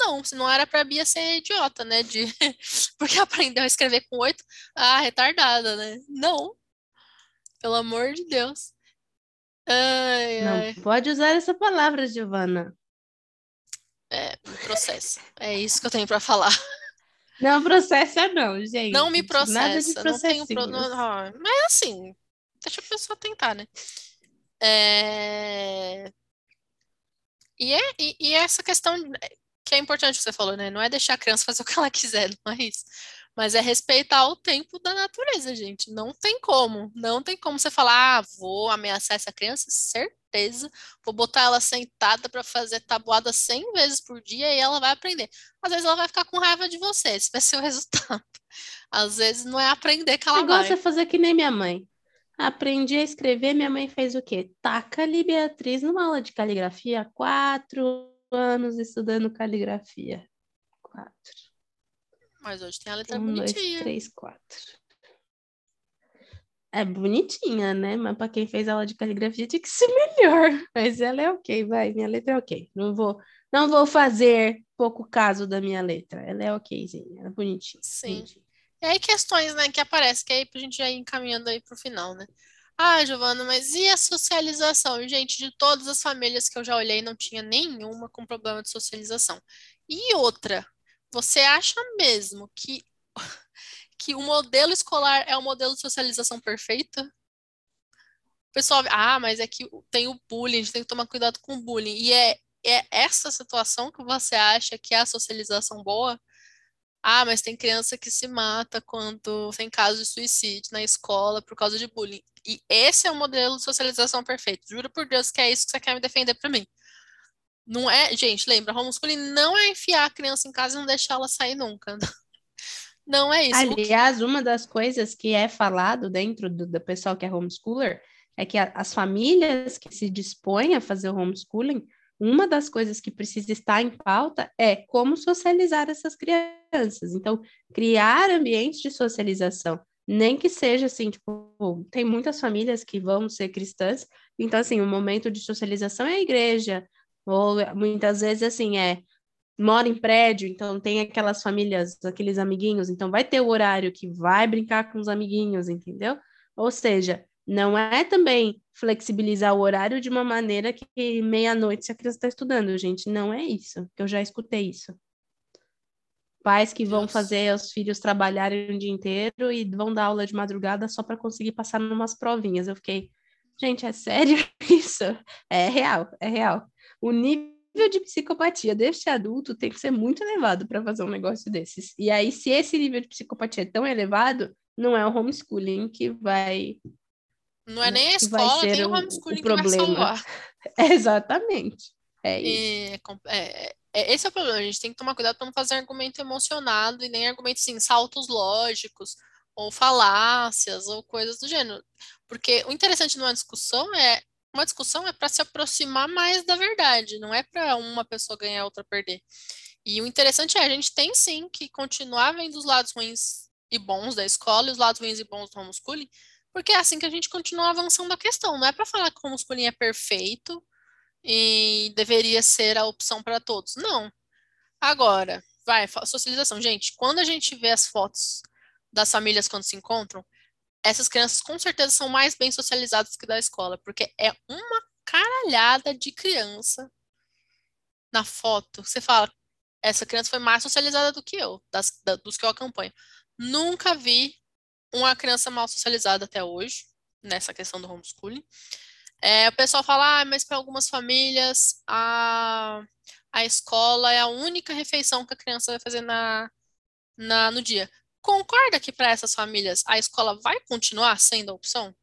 Não, se não era pra Bia ser idiota, né? De... Porque aprendeu a escrever com oito, ah, retardada, né? Não. Pelo amor de Deus. Ai, não ai. pode usar essa palavra, Giovana. É, processo. É isso que eu tenho para falar. Não processa, não, gente. Não me processa. Nada de não tenho pro... Mas assim, deixa a pessoa tentar, né? É... E, é, e, e essa questão que é importante que você falou, né? Não é deixar a criança fazer o que ela quiser, não é isso. Mas é respeitar o tempo da natureza, gente. Não tem como. Não tem como você falar, ah, vou ameaçar essa criança, certeza. Vou botar ela sentada para fazer tabuada 100 vezes por dia e ela vai aprender. Às vezes ela vai ficar com raiva de você, esse vai ser o resultado. Às vezes não é aprender que ela Igual vai. você fazer que nem minha mãe. Aprendi a escrever, minha mãe fez o quê? Taca ali Beatriz numa aula de caligrafia, quatro anos estudando caligrafia. Quatro. Mas hoje tem a letra um, bonitinha. Dois, três, quatro. É bonitinha, né? Mas para quem fez aula de caligrafia tinha que ser melhor. Mas ela é ok, vai. Minha letra é ok. Não vou, não vou fazer pouco caso da minha letra. Ela é okzinha, ela é bonitinha. Sim. Bonitinha. E aí questões, né, que aparecem, que aí a gente já ir encaminhando aí pro final, né? Ah, Giovana, mas e a socialização? Gente, de todas as famílias que eu já olhei, não tinha nenhuma com problema de socialização. E outra, você acha mesmo que, que o modelo escolar é o modelo de socialização perfeita? O pessoal, ah, mas é que tem o bullying, a gente tem que tomar cuidado com o bullying. E é, é essa situação que você acha que é a socialização boa? Ah, mas tem criança que se mata quando tem caso de suicídio na escola por causa de bullying. E esse é o modelo de socialização perfeito. Juro por Deus que é isso que você quer me defender para mim. Não é, gente, lembra, homeschooling não é enfiar a criança em casa e não deixar ela sair nunca. Não é isso. Aliás, uma das coisas que é falado dentro do, do pessoal que é homeschooler é que a, as famílias que se dispõem a fazer homeschooling, uma das coisas que precisa estar em pauta é como socializar essas crianças. Então, criar ambientes de socialização, nem que seja assim, tipo, tem muitas famílias que vão ser cristãs, então, assim, o momento de socialização é a igreja, ou muitas vezes, assim, é mora em prédio, então tem aquelas famílias, aqueles amiguinhos, então vai ter o horário que vai brincar com os amiguinhos, entendeu? Ou seja, não é também flexibilizar o horário de uma maneira que meia-noite se a criança está estudando, gente. Não é isso, que eu já escutei isso. Pais que vão fazer os filhos trabalharem o dia inteiro e vão dar aula de madrugada só para conseguir passar numas provinhas. Eu fiquei, gente, é sério isso? É real, é real. O nível de psicopatia deste adulto tem que ser muito elevado para fazer um negócio desses. E aí, se esse nível de psicopatia é tão elevado, não é o homeschooling que vai. Não é nem a escola, nem o homeschooling o, o que vai salvar. exatamente. É isso. É, é, é, esse é o problema. A gente tem que tomar cuidado para não fazer argumento emocionado e nem argumento assim, saltos lógicos ou falácias ou coisas do gênero. Porque o interessante numa discussão é uma discussão é para se aproximar mais da verdade, não é para uma pessoa ganhar e outra perder. E o interessante é, a gente tem sim que continuar vendo os lados ruins e bons da escola e os lados ruins e bons do homeschooling, porque é assim que a gente continua avançando a questão. Não é para falar que o homeschooling é perfeito e deveria ser a opção para todos. Não. Agora, vai, socialização. Gente, quando a gente vê as fotos das famílias quando se encontram, essas crianças com certeza são mais bem socializadas que da escola, porque é uma caralhada de criança na foto. Você fala, essa criança foi mais socializada do que eu, das, da, dos que eu acompanho. Nunca vi uma criança mal socializada até hoje, nessa questão do homeschooling. É, o pessoal fala, ah, mas para algumas famílias a, a escola é a única refeição que a criança vai fazer na, na, no dia. Concorda que para essas famílias a escola vai continuar sendo a opção?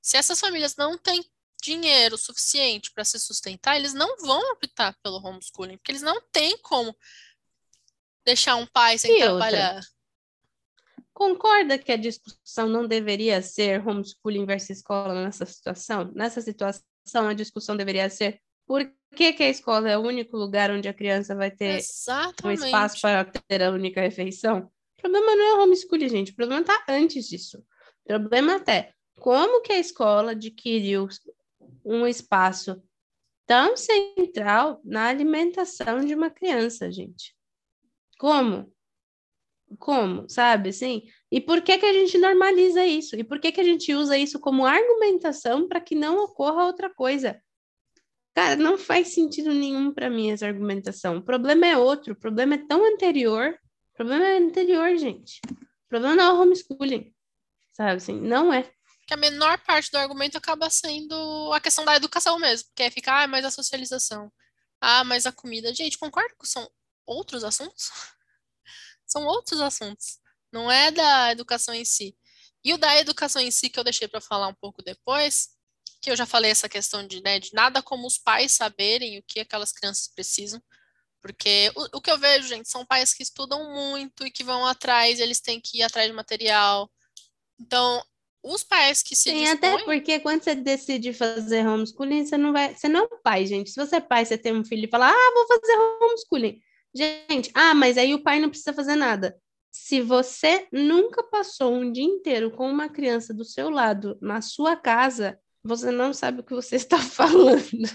Se essas famílias não têm dinheiro suficiente para se sustentar, eles não vão optar pelo homeschooling, porque eles não têm como deixar um pai sem e trabalhar. Outra? Concorda que a discussão não deveria ser homeschooling versus escola nessa situação? Nessa situação, a discussão deveria ser por que, que a escola é o único lugar onde a criança vai ter Exatamente. um espaço para ter a única refeição? O problema não é homeschooling, gente. O problema está antes disso. O problema até como que a escola adquiriu um espaço tão central na alimentação de uma criança, gente. Como? Como, sabe, assim? E por que que a gente normaliza isso? E por que que a gente usa isso como argumentação para que não ocorra outra coisa? Cara, não faz sentido nenhum para mim essa argumentação. O problema é outro, o problema é tão anterior o problema é anterior, gente. O problema não é o homeschooling, sabe assim? Não é. Que a menor parte do argumento acaba sendo a questão da educação mesmo, que é ficar, ah, mas a socialização. Ah, mas a comida. Gente, concordo que são outros assuntos? São outros assuntos. Não é da educação em si. E o da educação em si, que eu deixei para falar um pouco depois, que eu já falei essa questão de, né, de nada como os pais saberem o que aquelas crianças precisam. Porque o, o, que eu vejo, gente, são pais que estudam muito e que vão atrás, eles têm que ir atrás de material. Então, os pais que se Sim, dispõem... até porque quando você decide fazer homeschooling, você não vai... Você não é um pai, gente. Se você é pai, você tem um filho e fala, ah, vou fazer homeschooling. Gente, ah, mas aí o pai não precisa fazer nada. Se você nunca passou um dia inteiro com uma criança do seu lado, na sua casa, você não sabe o que você está falando.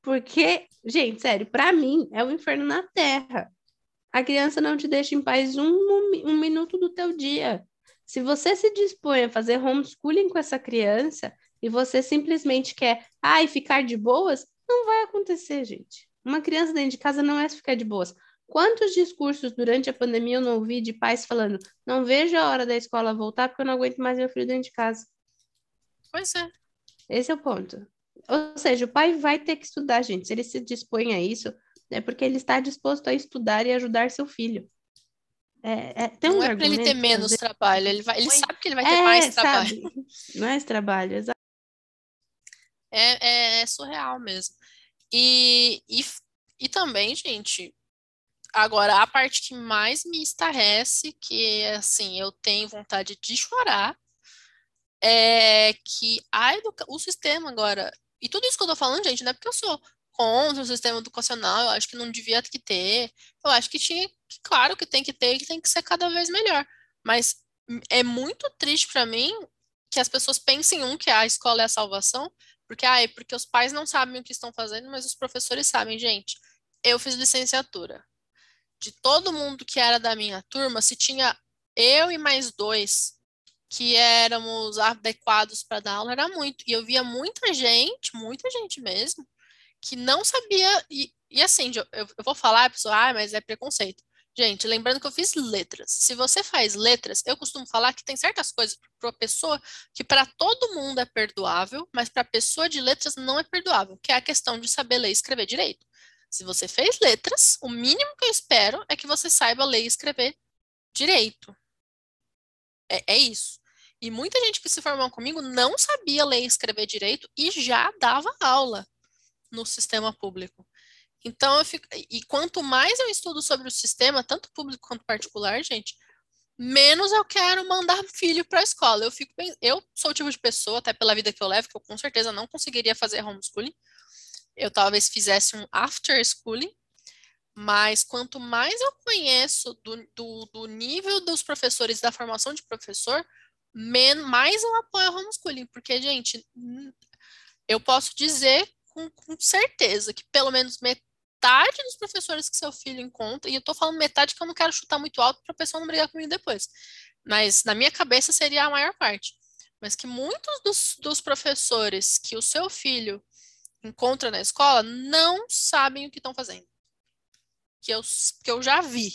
Porque, gente, sério, para mim é o inferno na Terra. A criança não te deixa em paz um, um minuto do teu dia. Se você se dispõe a fazer homeschooling com essa criança e você simplesmente quer, ai, ficar de boas, não vai acontecer, gente. Uma criança dentro de casa não é ficar de boas. Quantos discursos durante a pandemia eu não ouvi de pais falando: não vejo a hora da escola voltar porque eu não aguento mais meu filho dentro de casa? Pois é. Esse é o ponto. Ou seja, o pai vai ter que estudar, gente. Se ele se dispõe a isso, é porque ele está disposto a estudar e ajudar seu filho. É, é, tem não um é para ele ter menos trabalho, ele, vai, ele sabe que ele vai ter é, mais trabalho. Sabe? Mais trabalho, exato. É, é, é, surreal mesmo. E, e, e também, gente, Agora, a parte que mais me estarrece, que assim, eu tenho vontade de chorar, é que a educa... o sistema agora, e tudo isso que eu tô falando, gente, não é porque eu sou contra o sistema educacional, eu acho que não devia que ter, eu acho que tinha, que, claro que tem que ter, que tem que ser cada vez melhor, mas é muito triste para mim que as pessoas pensem, um, que a escola é a salvação, porque, ah, é porque os pais não sabem o que estão fazendo, mas os professores sabem, gente, eu fiz licenciatura, de todo mundo que era da minha turma, se tinha eu e mais dois que éramos adequados para dar aula, era muito. E eu via muita gente, muita gente mesmo, que não sabia. E, e assim, eu, eu vou falar, a pessoa, ah, mas é preconceito. Gente, lembrando que eu fiz letras. Se você faz letras, eu costumo falar que tem certas coisas para a pessoa que para todo mundo é perdoável, mas para a pessoa de letras não é perdoável, que é a questão de saber ler e escrever direito. Se você fez letras, o mínimo que eu espero é que você saiba ler e escrever direito. É, é isso. E muita gente que se formou comigo não sabia ler e escrever direito e já dava aula no sistema público. Então, eu fico, e quanto mais eu estudo sobre o sistema, tanto público quanto particular, gente, menos eu quero mandar filho para a escola. Eu fico eu sou o tipo de pessoa, até pela vida que eu levo, que eu com certeza não conseguiria fazer homeschooling eu talvez fizesse um after schooling, mas quanto mais eu conheço do, do, do nível dos professores, da formação de professor, mais eu apoio o homeschooling, porque, gente, eu posso dizer com, com certeza que pelo menos metade dos professores que seu filho encontra, e eu tô falando metade que eu não quero chutar muito alto para a pessoa não brigar comigo depois, mas na minha cabeça seria a maior parte. Mas que muitos dos, dos professores que o seu filho encontra na escola não sabem o que estão fazendo. Que eu, que eu já vi.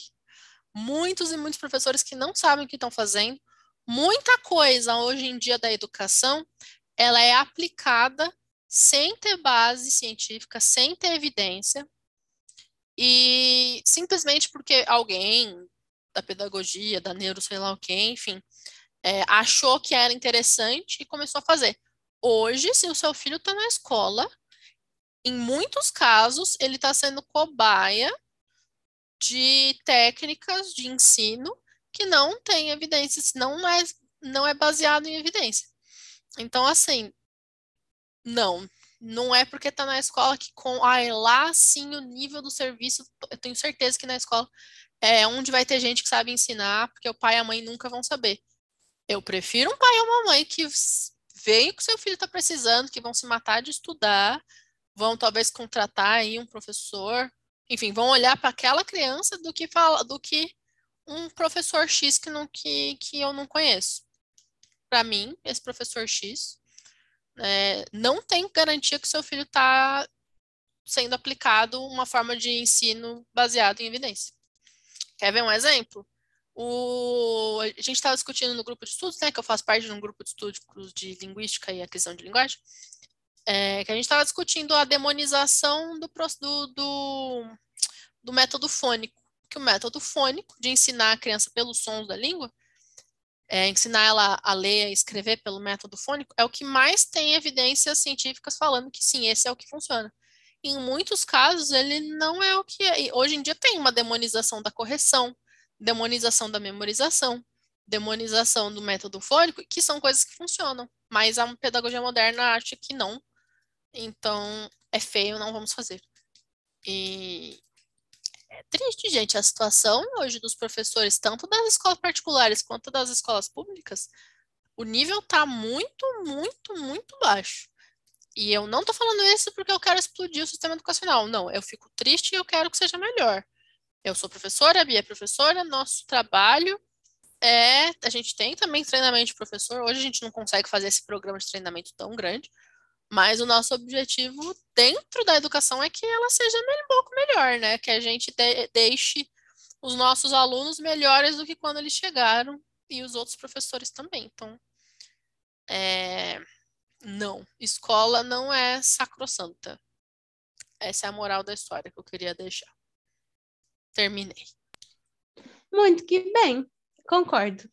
Muitos e muitos professores que não sabem o que estão fazendo. Muita coisa hoje em dia da educação, ela é aplicada sem ter base científica, sem ter evidência, e simplesmente porque alguém da pedagogia, da neuro, sei lá o que, enfim, é, achou que era interessante e começou a fazer. Hoje, se o seu filho está na escola, em muitos casos, ele está sendo cobaia de técnicas de ensino que não tem evidências, não é, não é baseado em evidência. Então, assim, não, não é porque está na escola que com, ai, lá sim o nível do serviço, eu tenho certeza que na escola é onde vai ter gente que sabe ensinar, porque o pai e a mãe nunca vão saber. Eu prefiro um pai ou uma mãe que veio que seu filho está precisando, que vão se matar de estudar, vão talvez contratar aí um professor, enfim, vão olhar para aquela criança do que fala, do que um professor X que, não, que, que eu não conheço. Para mim, esse professor X é, não tem garantia que seu filho está sendo aplicado uma forma de ensino baseado em evidência. Quer ver um exemplo? O, a gente estava discutindo no grupo de estudos, né, que eu faço parte de um grupo de estudos de linguística e aquisição de linguagem, é, que a gente estava discutindo a demonização do, do, do, do, método fônico, que o método fônico de ensinar a criança pelos sons da língua, é, ensinar ela a ler e escrever pelo método fônico, é o que mais tem evidências científicas falando que sim, esse é o que funciona. Em muitos casos, ele não é o que é. Hoje em dia tem uma demonização da correção, demonização da memorização, demonização do método fônico, que são coisas que funcionam, mas a pedagogia moderna acha que não, então, é feio, não vamos fazer. E é triste, gente, a situação hoje dos professores, tanto das escolas particulares quanto das escolas públicas, o nível tá muito, muito, muito baixo. E eu não tô falando isso porque eu quero explodir o sistema educacional. Não, eu fico triste e eu quero que seja melhor. Eu sou professora, a Bia é professora, nosso trabalho é. A gente tem também treinamento de professor. Hoje a gente não consegue fazer esse programa de treinamento tão grande, mas o nosso objetivo dentro da educação é que ela seja um pouco melhor, né? Que a gente de deixe os nossos alunos melhores do que quando eles chegaram e os outros professores também. Então, é... não, escola não é sacrossanta. Essa é a moral da história que eu queria deixar. Terminei. Muito que bem, concordo.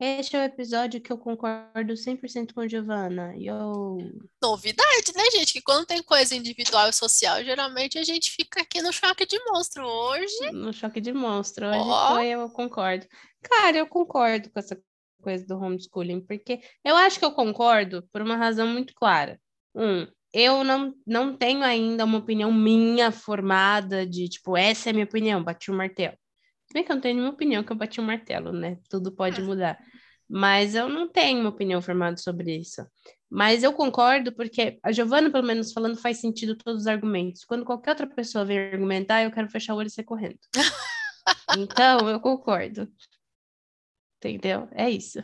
Este é o episódio que eu concordo 100% com Giovanna. Yo. Novidade, né, gente? Que quando tem coisa individual e social, geralmente a gente fica aqui no choque de monstro. Hoje. No choque de monstro. Hoje Ó. foi, eu concordo. Cara, eu concordo com essa coisa do homeschooling, porque eu acho que eu concordo por uma razão muito clara. Um, eu não, não tenho ainda uma opinião minha formada de, tipo, essa é a minha opinião, bati o martelo. Se bem que eu não tenho nenhuma opinião que eu bati o martelo, né? Tudo pode mudar. Mas eu não tenho uma opinião formada sobre isso. Mas eu concordo porque a Giovana, pelo menos falando, faz sentido todos os argumentos. Quando qualquer outra pessoa vem argumentar, eu quero fechar o olho e sair correndo. Então, eu concordo. Entendeu? É isso.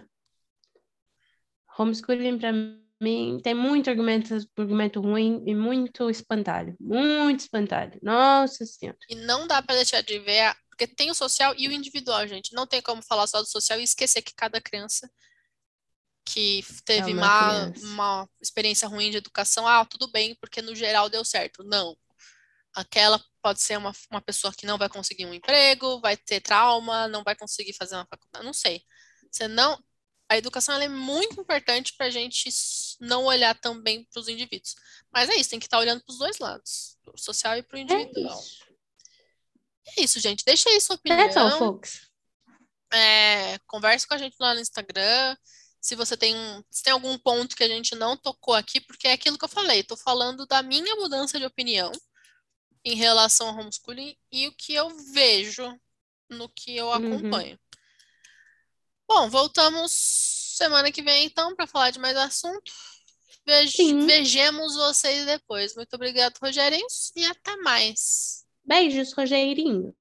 Homeschooling, para mim, tem muito argumento, argumento ruim e muito espantalho. Muito espantalho. Nossa Senhora. E não dá pra deixar de ver, a- porque tem o social e o individual, gente. Não tem como falar só do social e esquecer que cada criança que teve uma uma, uma experiência ruim de educação, ah, tudo bem, porque no geral deu certo. Não. Aquela pode ser uma, uma pessoa que não vai conseguir um emprego, vai ter trauma, não vai conseguir fazer uma faculdade, não sei. Você não. A educação é muito importante para a gente não olhar também para os indivíduos. Mas é isso, tem que estar olhando para os dois lados, para o social e para o É individual. isso. É isso, gente. Deixa aí sua That's all, opinião. folks. É, converse com a gente lá no Instagram. Se você tem, se tem algum ponto que a gente não tocou aqui, porque é aquilo que eu falei, estou falando da minha mudança de opinião em relação ao homeschooling e o que eu vejo no que eu Uhum. acompanho. Bom, voltamos semana que vem então para falar de mais assunto. Vejamos vocês depois. Muito obrigado, Rogerinhos, e até mais. Beijos, Rogerinhos.